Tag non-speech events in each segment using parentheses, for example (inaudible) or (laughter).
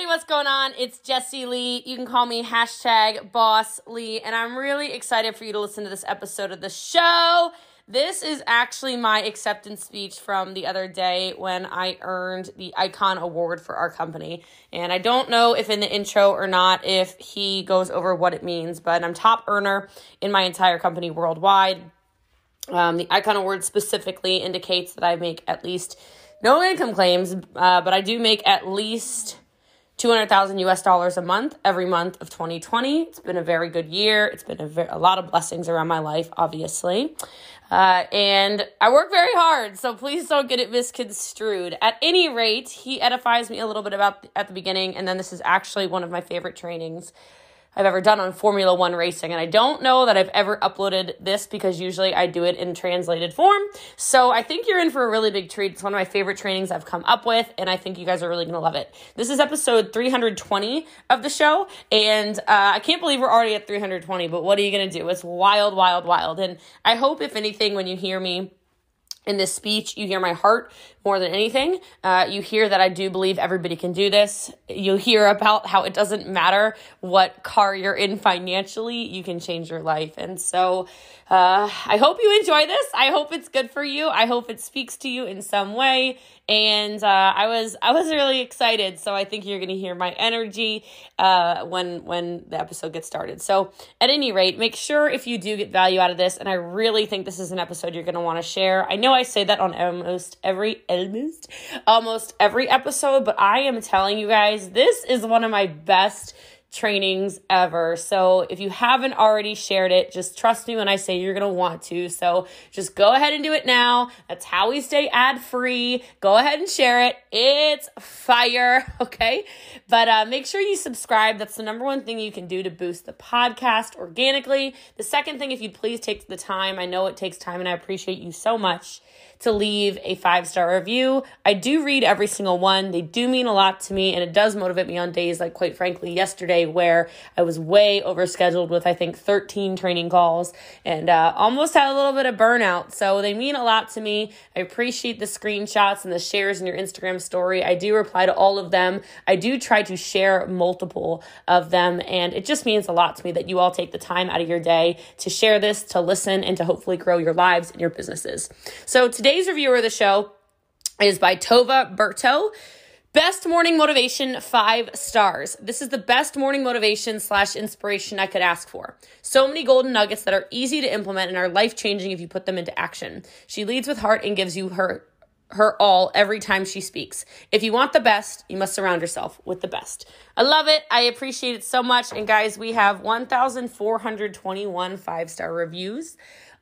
everybody, what's going on? It's Jessie Lee. You can call me hashtag Boss Lee, and I'm really excited for you to listen to this episode of the show. This is actually my acceptance speech from the other day when I earned the Icon Award for our company. And I don't know if in the intro or not if he goes over what it means, but I'm top earner in my entire company worldwide. Um, the Icon Award specifically indicates that I make at least no income claims, uh, but I do make at least 200,000 US dollars a month every month of 2020. It's been a very good year. It's been a, very, a lot of blessings around my life, obviously. Uh, and I work very hard, so please don't get it misconstrued. At any rate, he edifies me a little bit about at the beginning, and then this is actually one of my favorite trainings I've ever done on Formula One racing. And I don't know that I've ever uploaded this because usually I do it in translated form. So I think you're in for a really big treat. It's one of my favorite trainings I've come up with, and I think you guys are really going to love it. This is episode 320 of the show, and uh, I can't believe we're already at 320, but what are you going to do? It's wild, wild, wild. And I hope, if anything, when you hear me, in this speech, you hear my heart more than anything. Uh, you hear that I do believe everybody can do this. You'll hear about how it doesn't matter what car you're in financially, you can change your life. And so uh, I hope you enjoy this. I hope it's good for you. I hope it speaks to you in some way. And uh, I was I was really excited. So I think you're going to hear my energy uh, when when the episode gets started. So at any rate, make sure if you do get value out of this, and I really think this is an episode you're going to want to share. I know I say that on almost every almost almost every episode, but I am telling you guys, this is one of my best trainings ever. So if you haven't already shared it, just trust me when I say you're going to want to. So just go ahead and do it now. That's how we stay ad free. Go ahead and share it. It's fire. (laughs) Okay. But uh, make sure you subscribe. That's the number one thing you can do to boost the podcast organically. The second thing, if you'd please take the time, I know it takes time and I appreciate you so much to leave a five star review. I do read every single one. They do mean a lot to me and it does motivate me on days like, quite frankly, yesterday where I was way overscheduled with, I think, 13 training calls and uh, almost had a little bit of burnout. So they mean a lot to me. I appreciate the screenshots and the shares in your Instagram story. I do reply to all of them. I do try to share multiple of them and it just means a lot to me that you all take the time out of your day to share this, to listen, and to hopefully grow your lives and your businesses. So today, Today's reviewer of the show is by Tova Berto. Best morning motivation, five stars. This is the best morning motivation slash inspiration I could ask for. So many golden nuggets that are easy to implement and are life changing if you put them into action. She leads with heart and gives you her her all every time she speaks. If you want the best, you must surround yourself with the best. I love it. I appreciate it so much. And guys, we have 1,421 five star reviews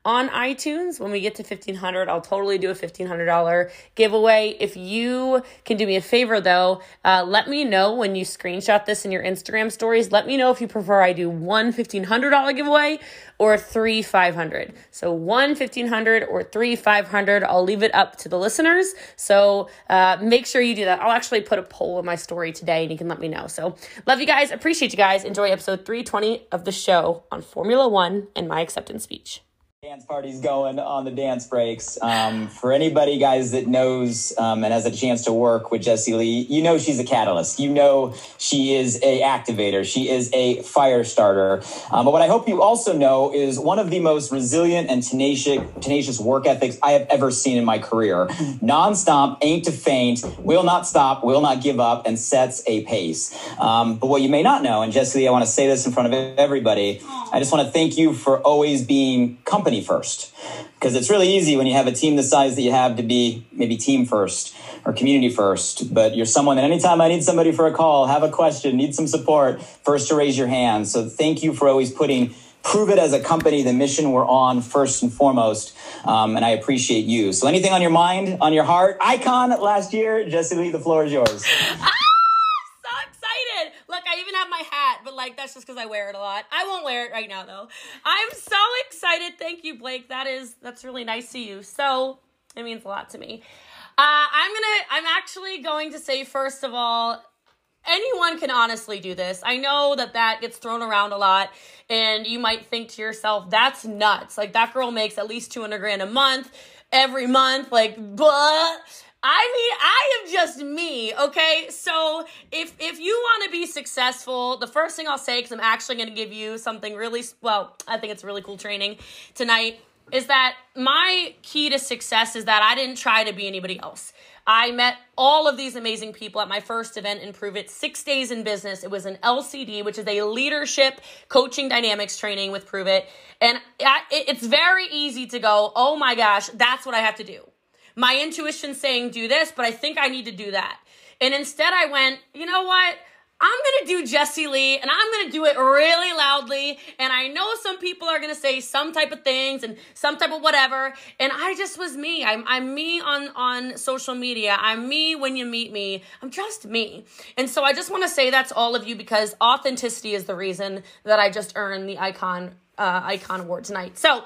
on iTunes. When we get to 1500, I'll totally do a $1,500 giveaway. If you can do me a favor though, uh, let me know when you screenshot this in your Instagram stories. Let me know if you prefer I do one $1,500 giveaway or three 500. So one 1500 or three 500. I'll leave it up to the listeners. So uh, make sure you do that. I'll actually put a poll in my story today and you can let me know. So love you guys. Appreciate you guys. Enjoy episode 320 of the show on Formula One and my acceptance speech dance parties going on the dance breaks. Um, for anybody, guys, that knows um, and has a chance to work with Jessie Lee, you know she's a catalyst. You know she is a activator. She is a fire starter. Um, but what I hope you also know is one of the most resilient and tenacious, tenacious work ethics I have ever seen in my career. Non-stop, ain't to faint, will not stop, will not give up, and sets a pace. Um, but what you may not know, and Jessie Lee, I want to say this in front of everybody, I just want to thank you for always being company company first. Because it's really easy when you have a team the size that you have to be maybe team first or community first. But you're someone that anytime I need somebody for a call, have a question, need some support, first to raise your hand. So thank you for always putting Pruvit as a company the mission we're on first and foremost um, and i appreciate you so anything on your mind on your heart icon last year jessie lee the floor is yours like that's just because I wear it a lot. I won't wear it right now though. I'm so excited. Thank you, Blake. That is that's really nice to you. So it means a lot to me. Uh, I'm gonna. I'm actually going to say first of all, anyone can honestly do this. I know that that gets thrown around a lot, and you might think to yourself, "That's nuts!" Like that girl makes at least two hundred grand a month every month. Like, blah. I mean, I am just me, okay? So if if you want to be successful, the first thing I'll say, because I'm actually going to give you something really well, I think it's really cool training tonight, is that my key to success is that I didn't try to be anybody else. I met all of these amazing people at my first event in Pruvit, six days in business. It was an LCD, which is a leadership coaching dynamics training with Pruvit. And it's very easy to go, oh my gosh, that's what I have to do my intuition saying do this, but I think I need to do that. And instead I went, you know what? I'm gonna do Jessie Lee and I'm gonna do it really loudly. And I know some people are gonna say some type of things and some type of whatever. And I just was me. I'm, I'm me on, on social media. I'm me when you meet me. I'm just me. And so I just wanna say that's all of you because authenticity is the reason that I just earned the icon, uh, icon award tonight. So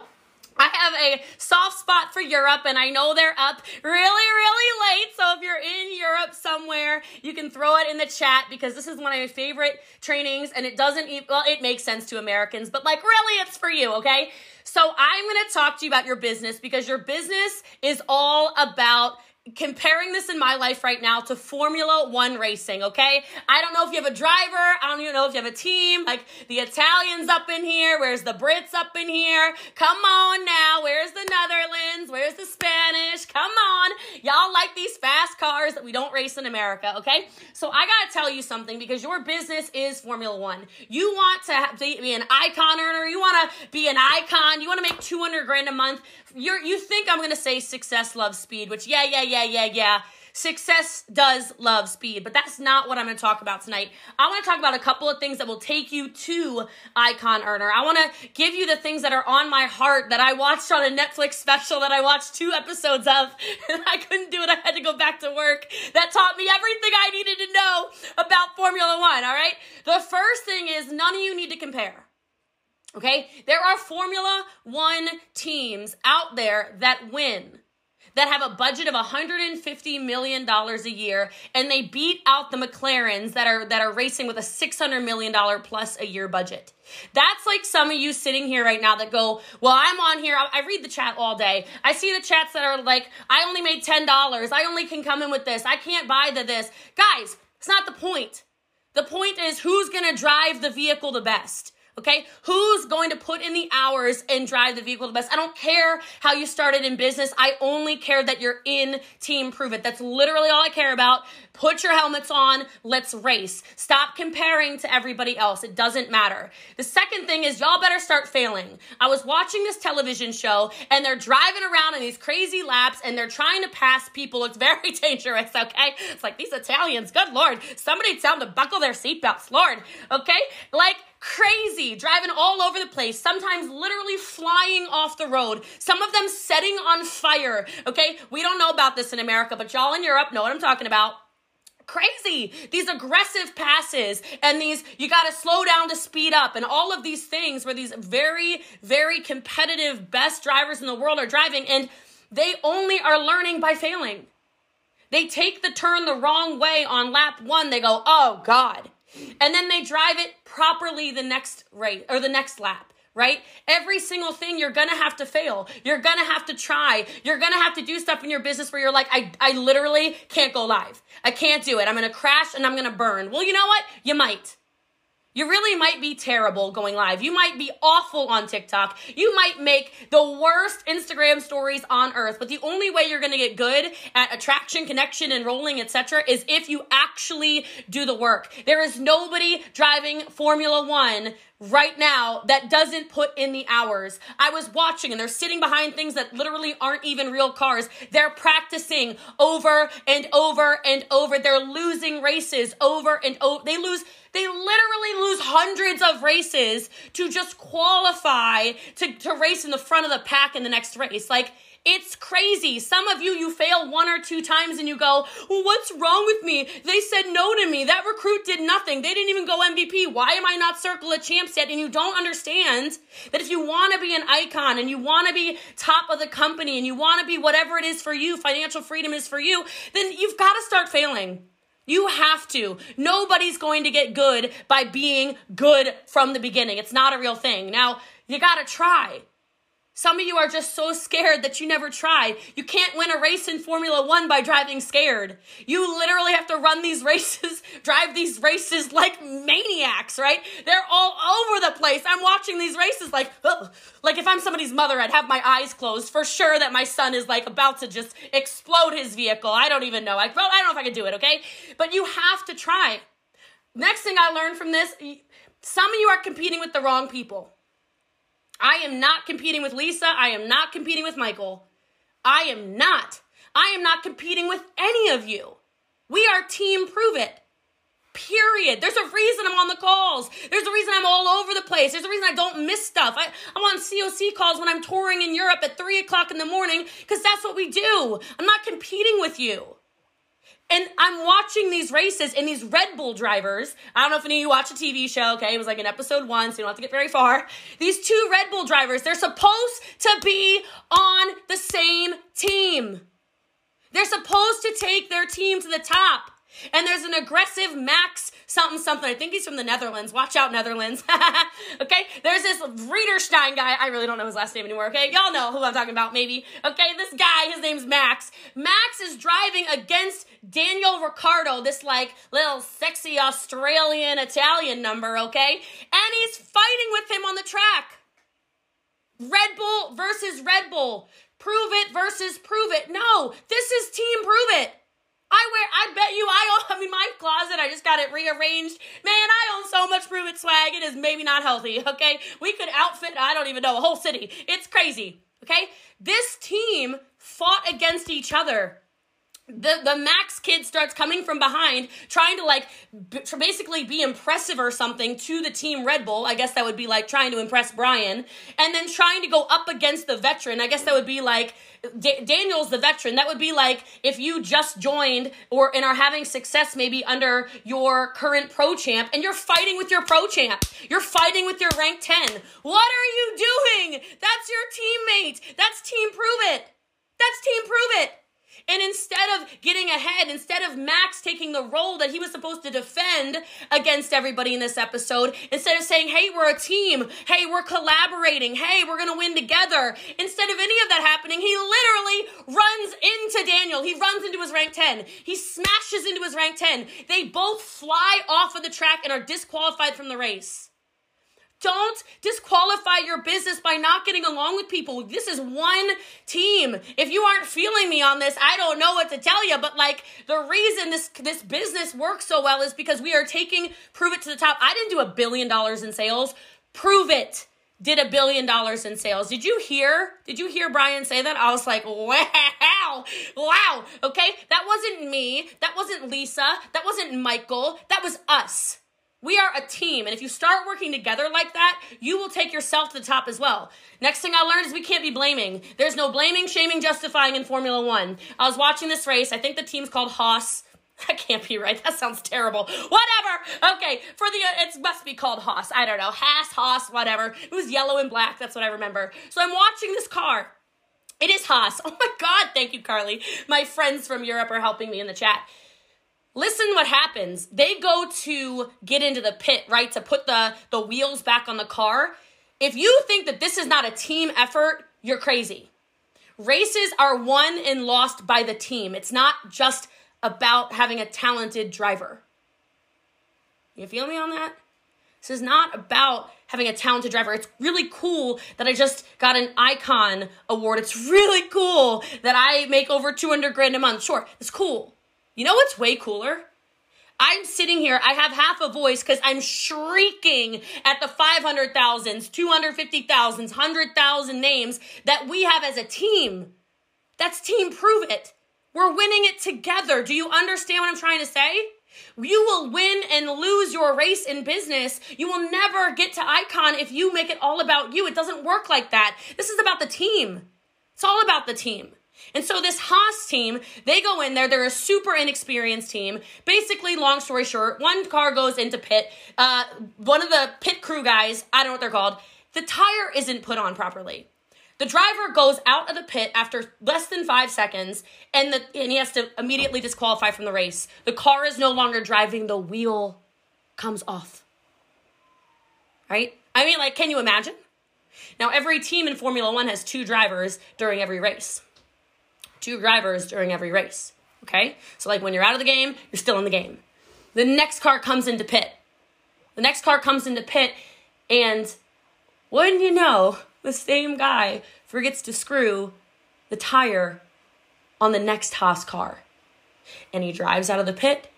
I have a soft spot for Europe, and I know they're up really, really late. So if you're in Europe somewhere, you can throw it in the chat because this is one of my favorite trainings, and it doesn't, even, well, it makes sense to Americans, but like really, it's for you, okay? So I'm gonna talk to you about your business because your business is all about comparing this in my life right now to Formula One racing, okay? I don't know if you have a driver, I don't even know if you have a team. Like the Italians up in here, where's the Brits up in here? Come on now, where's the Netherlands? Where's the Spanish? Come on. Y'all like these fast cars that we don't race in America, okay? So I gotta tell you something because your business is Formula One. You want to be an icon earner, you wanna be an icon, you wanna make 200 grand a month you're you think I'm gonna say success loves speed, which yeah, yeah, yeah, yeah, yeah. Yeah. Success does love speed, but that's not what I'm going to talk about tonight. I want to talk about a couple of things that will take you to Icon Earner. I want to give you the things that are on my heart that I watched on a Netflix special that I watched two episodes of, (laughs) and I couldn't do it. I had to go back to work. That taught me everything I needed to know about Formula One, all right? The first thing is none of you need to compare. Okay? There are Formula One teams out there that win, that have a budget of $150 million a year, and they beat out the McLarens that are that are racing with a $600 million plus a year budget. That's like some of you sitting here right now that go, Well, I'm on here. I, I read the chat all day. I see the chats that are like, I only made $10. I only can come in with this. I can't buy the this. Guys, it's not the point. The point is who's going to drive the vehicle the best. Okay. Who's going to put in the hours and drive the vehicle the best? I don't care how you started in business. I only care that you're in team Pruvit. That's literally all I care about. Put your helmets on. Let's race. Stop comparing to everybody else. It doesn't matter. The second thing is y'all better start failing. I was watching this television show and they're driving around in these crazy laps and they're trying to pass people. It's very (laughs) dangerous. Okay. It's like these Italians. Good Lord. Somebody tell them to buckle their seatbelts. Lord. Okay. Like, crazy, driving all over the place, sometimes literally flying off the road, some of them setting on fire. Okay, we don't know about this in America, but y'all in Europe know what I'm talking about crazy. These aggressive passes and these you got to slow down to speed up. And all of these things where these very very competitive best drivers in the world are driving and they only are learning by failing. They take the turn the wrong way on lap 1 they go oh god. And then they drive it properly the next race or the next lap right? Every single thing you're gonna have to fail. You're gonna have to try. You're gonna have to do stuff in your business where you're like, I, I literally can't go live. I can't do it. I'm gonna crash and I'm gonna burn. Well, you know what? You might. You really might be terrible going live. You might be awful on TikTok. You might make the worst Instagram stories on earth. But the only way you're going to get good at attraction, connection, enrolling, etc., is if you actually do the work. There is nobody driving Formula One right now that doesn't put in the hours. I was watching and they're sitting behind things that literally aren't even real cars. They're practicing over and over and over. They're losing races over and over. They lose they literally lose hundreds of races to just qualify to, to race in the front of the pack in the next race. Like, it's crazy. Some of you, you fail one or two times and you go, well, what's wrong with me? They said no to me. That recruit did nothing. They didn't even go MVP. Why am I not Circle of Champs yet? And you don't understand that if you want to be an icon and you want to be top of the company and you want to be whatever it is for you, financial freedom is for you, then you've got to start failing. You have to. Nobody's going to get good by being good from the beginning. It's not a real thing. Now, you got to try. Some of you are just so scared that you never try. You can't win a race in Formula One by driving scared. You literally have to run these (laughs) races, drive these races like maniacs, right? They're all over the place. I'm watching these races like, like if I'm somebody's mother, I'd have my eyes closed for sure that my son is like about to just explode his vehicle. I don't even know. I, I don't know if I could do it, okay? But you have to try. Next thing I learned from this, some of you are competing with the wrong people. I am not competing with Lisa. I am not competing with Michael. I am not. I am not competing with any of you. We are team Pruvit. Period. There's a reason I'm on the calls. There's a reason I'm all over the place. There's a reason I don't miss stuff. I, I'm on COC calls when I'm touring in Europe at three o'clock in the morning because that's what we do. I'm not competing with you. And I'm watching these races and these Red Bull drivers. I don't know if any of you watch a TV show, okay? It was like an episode one, so you don't have to get very far. These two Red Bull drivers, they're supposed to be on the same team. They're supposed to take their team to the top. And there's an aggressive Max something something. I think he's from the Netherlands. Watch out, Netherlands. (laughs) okay? There's this Reederstein guy. I really don't know his last name anymore, okay? Y'all know who I'm talking about, maybe. Okay, this guy, his name's Max. Max is driving against Daniel Ricciardo, this like little sexy Australian Italian number, okay? And he's fighting with him on the track. Red Bull versus Red Bull. Pruvit versus Pruvit. No, this is team Pruvit. I wear, I bet you I own, (laughs) I mean, my closet, I just got it rearranged. Man, I own so much Prove swag, it is maybe not healthy, (laughs) okay? We could outfit, I don't even know, a whole city. It's crazy, okay? This team fought against each other the the Max kid starts coming from behind, trying to like b- basically be impressive or something to the team Red Bull. I guess that would be like trying to impress Brian, and then trying to go up against the veteran. I guess that would be like D- Daniel's the veteran. That would be like if you just joined or and are having success maybe under your current pro champ, and you're fighting with your pro champ. You're fighting with your rank ten. What are you doing? That's your teammate. That's team Pruvit. That's team Pruvit. And instead of getting ahead, instead of Max taking the role that he was supposed to defend against everybody in this episode, instead of saying, hey, we're a team, hey, we're collaborating, hey, we're gonna win together, instead of any of that happening, he literally runs into Daniel. He runs into his rank 10. He smashes into his rank 10. They both fly off of the track and are disqualified from the race. Don't disqualify your business by not getting along with people. This is one team. If you aren't feeling me on this, I don't know what to tell you, but like the reason this this business works so well is because we are taking Pruvit to the top. I didn't do a billion dollars in sales. Pruvit did a billion dollars in sales. Did you hear? Did you hear Brian say that? I was like, wow, wow. Okay, that wasn't me. That wasn't Lisa. That wasn't Michael. That was us. We are a team, and if you start working together like that, you will take yourself to the top as well. Next thing I learned is we can't be blaming. There's no blaming, shaming, justifying in Formula One. I was watching this race. I think the team's called Haas. (laughs) That can't be right. That sounds terrible. Whatever. Okay, for the uh, it must be called Haas. I don't know. Haas, Haas, whatever. It was yellow and black. That's what I remember. So I'm watching this car. It is Haas. (laughs) Oh my God. Thank you, Carly. My friends from Europe are helping me in the chat. Listen what happens. They go to get into the pit, right? To put the, the wheels back on the car. If you think that this is not a team effort, you're crazy. Races are won and lost by the team. It's not just about having a talented driver. You feel me on that? This is not about having a talented driver. It's really cool that I just got an icon award. It's really cool that I make over 200 grand a month. Sure, it's cool. You know what's way cooler? I'm sitting here, I have half a voice because I'm shrieking at the 500,000s, 250,000s, 100,000 names that we have as a team. That's team Pruvit. We're winning it together. Do you understand what I'm trying to say? You will win and lose your race in business. You will never get to icon if you make it all about you. It doesn't work like that. This is about the team. It's all about the team. And so this Haas team, they go in there. They're a super inexperienced team. Basically, long story short, one car goes into pit. Uh, one of the pit crew guys, I don't know what they're called, the tire isn't put on properly. The driver goes out of the pit after less than five seconds, and, the, and he has to immediately disqualify from the race. The car is no longer driving, the wheel comes off. Right? I mean, like, can you imagine? Now, every team in Formula One has two drivers during every race. Two drivers during every race. Okay? So, like when you're out of the game, you're still in the game. The next car comes into pit. The next car comes into pit, and wouldn't you know, the same guy forgets to screw the tire on the next Haas car. And he drives out of the pit,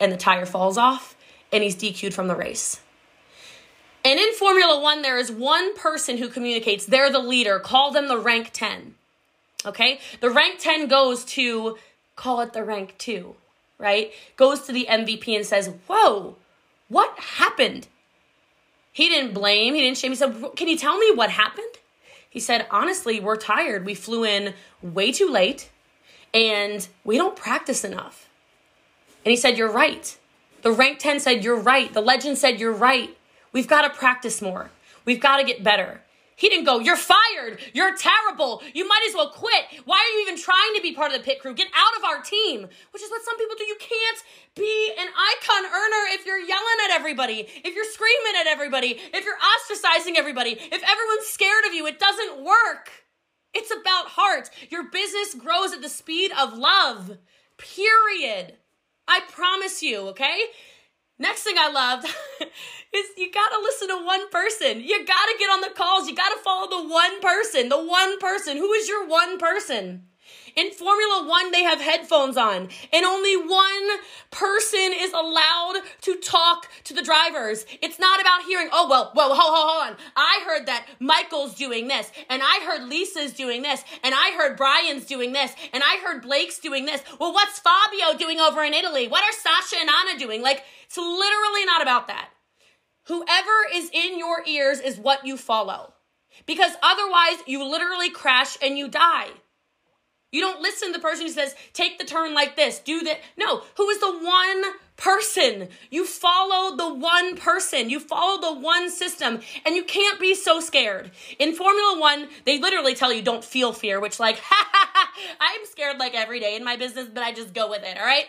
and the tire falls off, and he's DQ'd from the race. And in Formula One, there is one person who communicates. They're the leader. Call them the rank 10. Okay? The rank 10 goes to, call it the rank 2, right? Goes to the MVP and says, Whoa, what happened? He didn't blame, he didn't shame. He said, Can you tell me what happened? He said, Honestly, we're tired. We flew in way too late and we don't practice enough. And he said, You're right. The rank 10 said, You're right. The legend said, You're right. We've got to practice more. We've got to get better. He didn't go, You're fired. You're terrible. You might as well quit. Why are you even trying to be part of the pit crew? Get out of our team, which is what some people do. You can't be an icon earner if you're yelling at everybody, if you're screaming at everybody, if you're ostracizing everybody, if everyone's scared of you. It doesn't work. It's about heart. Your business grows at the speed of love, period. I promise you, okay? Next thing I loved (laughs) is you gotta listen to one person. You gotta get on the calls. The one person. The one person. Who is your one person? In Formula One, they have headphones on, and only one person is allowed to talk to the drivers. It's not about hearing, oh, well, well, hold, hold, hold on. I heard that Michael's doing this, and I heard Lisa's doing this, and I heard Brian's doing this, and I heard Blake's doing this. Well, what's Fabio doing over in Italy? What are Sasha and Anna doing? Like, it's literally not about that. Whoever is in your ears is what you follow. Because otherwise, you literally crash and you die. You don't listen to the person who says, take the turn like this, do that. No, who is the one person? You follow the one person. You follow the one system, and you can't be so scared. In Formula One, they literally tell you don't feel fear, which, like, (laughs) I'm scared like every day in my business, but I just go with it, all right?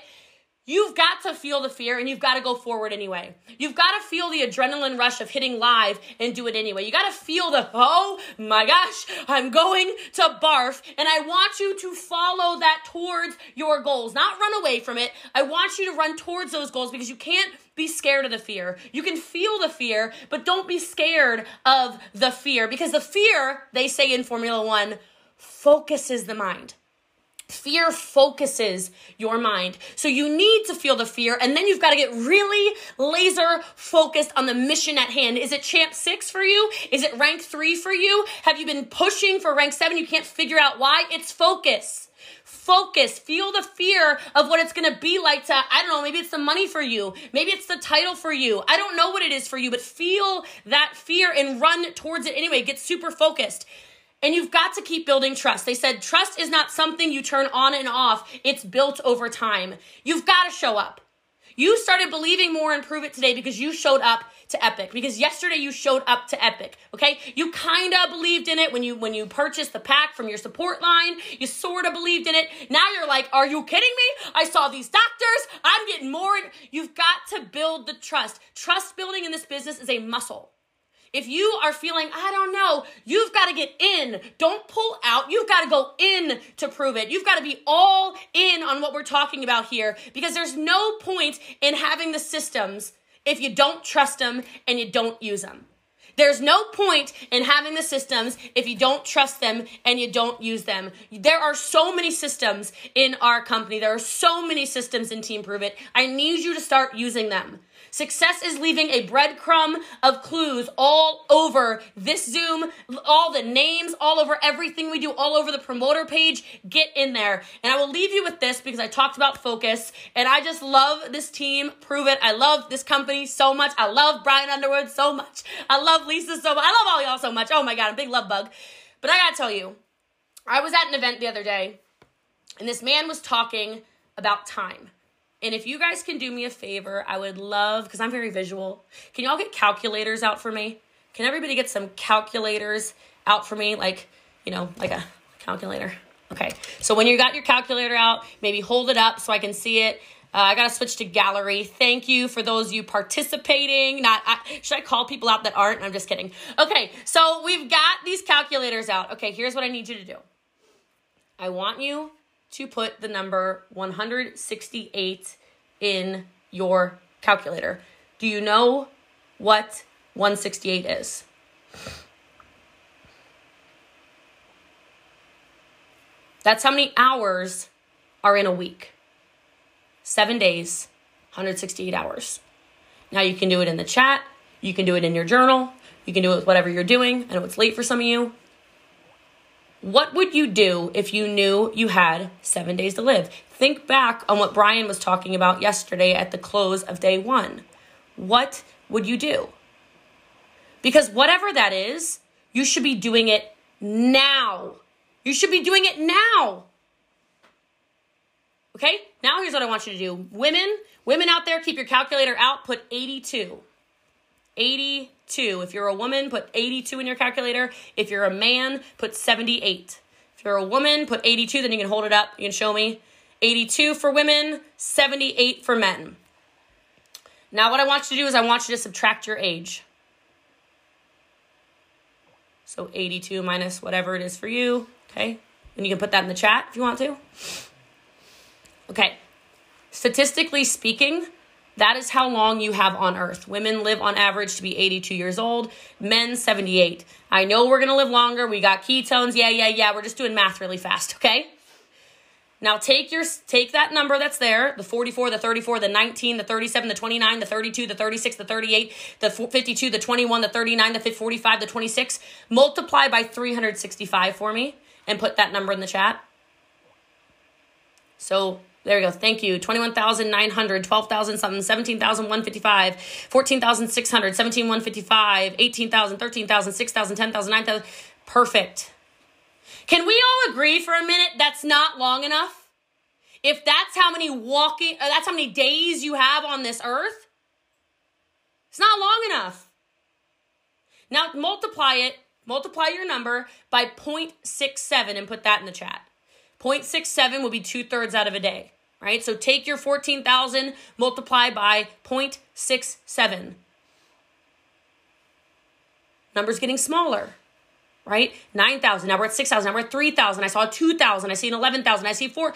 You've got to feel the fear and you've got to go forward anyway. You've got to feel the adrenaline rush of hitting live and do it anyway. You got to feel the, oh my gosh, I'm going to barf. And I want you to follow that towards your goals, not run away from it. I want you to run towards those goals because you can't be scared of the fear. You can feel the fear, but don't be scared of the fear because the fear, they say in Formula One, focuses the mind. Fear focuses your mind. So you need to feel the fear, and then you've got to get really laser focused on the mission at hand. Is it champ six for you? Is it rank three for you? Have you been pushing for rank seven? You can't figure out why? It's focus. Focus. Feel the fear of what it's going to be like to, I don't know, maybe it's the money for you. Maybe it's the title for you. I don't know what it is for you, but feel that fear and run towards it anyway. Get super focused. And you've got to keep building trust. They said trust is not something you turn on and off, it's built over time. You've got to show up. You started believing more and Pruvit today because you showed up to Epic because yesterday you showed up to Epic, okay? You kind of believed in it when you when you purchased the pack from your support line. You sort of believed in it. Now you're like, "Are you kidding me? I saw these doctors. I'm getting more." You've got to build the trust. Trust building in this business is a muscle. If you are feeling, I don't know, you've got to get in. Don't pull out. You've got to go in to Pruvit. You've got to be all in on what we're talking about here because there's no point in having the systems if you don't trust them and you don't use them. There's no point in having the systems if you don't trust them and you don't use them. There are so many systems in our company. There are so many systems in Team Pruvit. I need you to start using them. Success is leaving a breadcrumb of clues all over this Zoom, all the names, all over everything we do, all over the promoter page. Get in there. And I will leave you with this because I talked about focus and I just love this team. Pruvit. I love this company so much. I love Brian Underwood so much. I love Lisa so much. I love all y'all so much. Oh my God, I'm a big love bug. But I gotta tell you, I was at an event the other day and this man was talking about time. And if you guys can do me a favor, I would love, because I'm very visual, can y'all get calculators out for me? Can everybody get some calculators out for me? Like, you know, like a calculator. Okay. So when you got your calculator out, maybe hold it up so I can see it. Uh, I gotta switch to gallery. Thank you for those of you participating. Not I, should I call people out that aren't? I'm just kidding. Okay, so we've got these calculators out. Okay, here's what I need you to do. I want you to put the number 168 in your calculator. Do you know what 168 is? That's how many hours are in a week. Seven days, 168 hours. Now you can do it in the chat, you can do it in your journal, you can do it with whatever you're doing. I know it's late for some of you. What would you do if you knew you had seven days to live? Think back on what Brian was talking about yesterday at the close of day one. What would you do? Because whatever that is, you should be doing it now. You should be doing it now. Okay? Now here's what I want you to do. Women, women out there, keep your calculator out, put 82. 82. If you're a woman, put 82 in your calculator. If you're a man, put 78. If you're a woman, put 82, then you can hold it up. You can show me. 82 for women, 78 for men. Now, what I want you to do is I want you to subtract your age. So 82 minus whatever it is for you, okay? And you can put that in the chat if you want to. Okay. Statistically speaking, that is how long you have on earth. Women live on average to be 82 years old, men 78. I know we're gonna live longer. We got ketones. Yeah, yeah, yeah. We're just doing math really fast, okay? Now take your take that number that's there, the 44, the 34, the 19, the 37, the 29, the 32, the 36, the 38, the 52, the 21, the 39, the 45, the 26, multiply by 365 for me and put that number in the chat. So there we go. Thank you. 21,900, 12,000 something, 17,155, 14,600, 17,155, 18,000, 13,000, 6,000, 10,000, 9,000. Perfect. Can we all agree for a minute that's not long enough? If that's how many walking, uh, that's how many days you have on this earth, it's not long enough. Now multiply it, multiply your number by 0.67 and put that in the chat. 0.67 will be two thirds out of a day, right? So take your 14,000, multiply by 0.67. Number's getting smaller right? 9,000. Now we're at 6,000. Now we're at 3,000. I saw 2,000. I see an 11,000. I see four.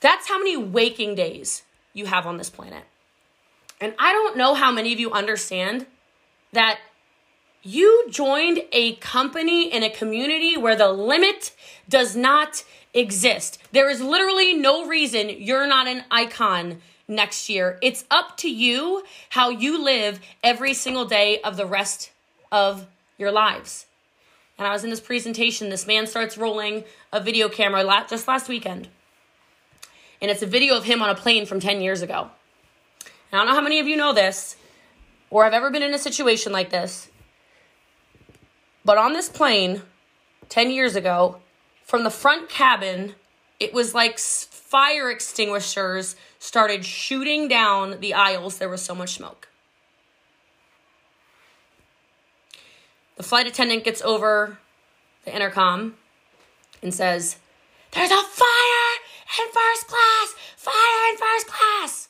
That's how many waking days you have on this planet. And I don't know how many of you understand that you joined a company in a community where the limit does not exist. There is literally no reason you're not an icon next year. It's up to you how you live every single day of the rest of your lives and I was in this presentation. This man starts rolling a video camera just last weekend. And it's a video of him on a plane from 10 years ago. And I don't know how many of you know this or have ever been in a situation like this. But on this plane 10 years ago, from the front cabin, it was like fire extinguishers started shooting down the aisles. There was so much smoke. The flight attendant gets over the intercom and says, There's a fire in first class! Fire in first class!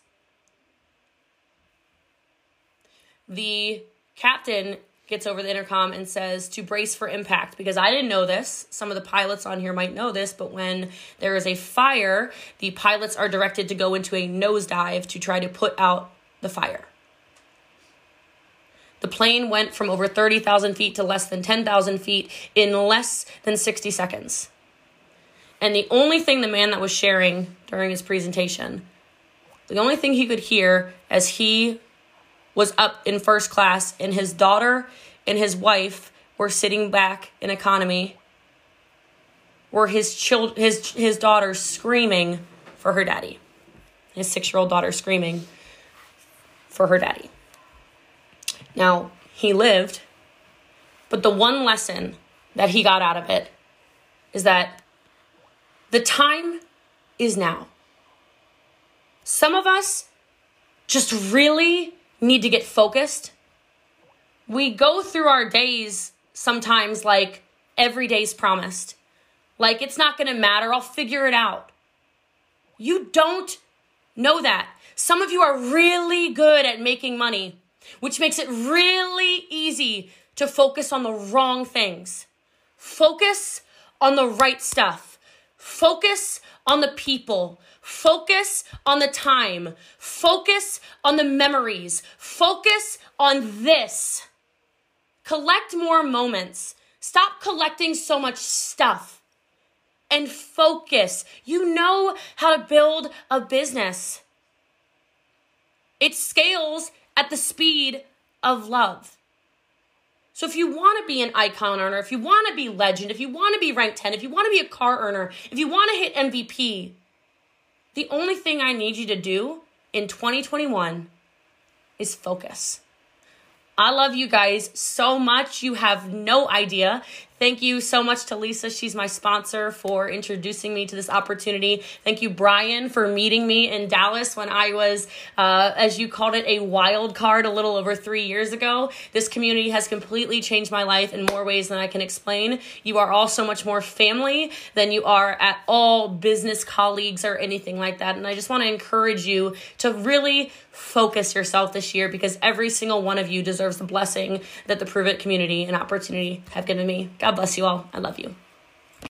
The captain gets over the intercom and says to brace for impact because I didn't know this. Some of the pilots on here might know this, but when there is a fire, the pilots are directed to go into a nosedive to try to put out the fire. The plane went from over 30,000 feet to less than 10,000 feet in less than 60 seconds. And the only thing the man that was sharing during his presentation, the only thing he could hear as he was up in first class and his daughter and his wife were sitting back in economy were his child his his daughter screaming for her daddy. His 6-year-old daughter screaming for her daddy. Now, he lived, but the one lesson that he got out of it is that the time is now. Some of us just really need to get focused. We go through our days sometimes like every day's promised. Like it's not going to matter. I'll figure it out. You don't Know that. Some of you are really good at making money, which makes it really easy to focus on the wrong things. Focus on the right stuff. Focus on the people. Focus on the time. Focus on the memories. Focus on this. Collect more moments. Stop collecting so much stuff and focus. You know how to build a business. It scales at the speed of love. So if you want to be an icon earner, if you want to be legend, if you want to be ranked 10, if you want to be a car earner, if you want to hit MVP, the only thing I need you to do in 2021 is focus. I love you guys so much. You have no idea. Thank you so much to Lisa. She's my sponsor for introducing me to this opportunity. Thank you, Brian, for meeting me in Dallas when I was, uh, as you called it, a wild card a little over three years ago. This community has completely changed my life in more ways than I can explain. You are all so much more family than you are at all business colleagues or anything like that. And I just want to encourage you to really focus yourself this year because every single one of you deserves the blessing that the Pruvit community and opportunity have given me. God God bless you all. I love you.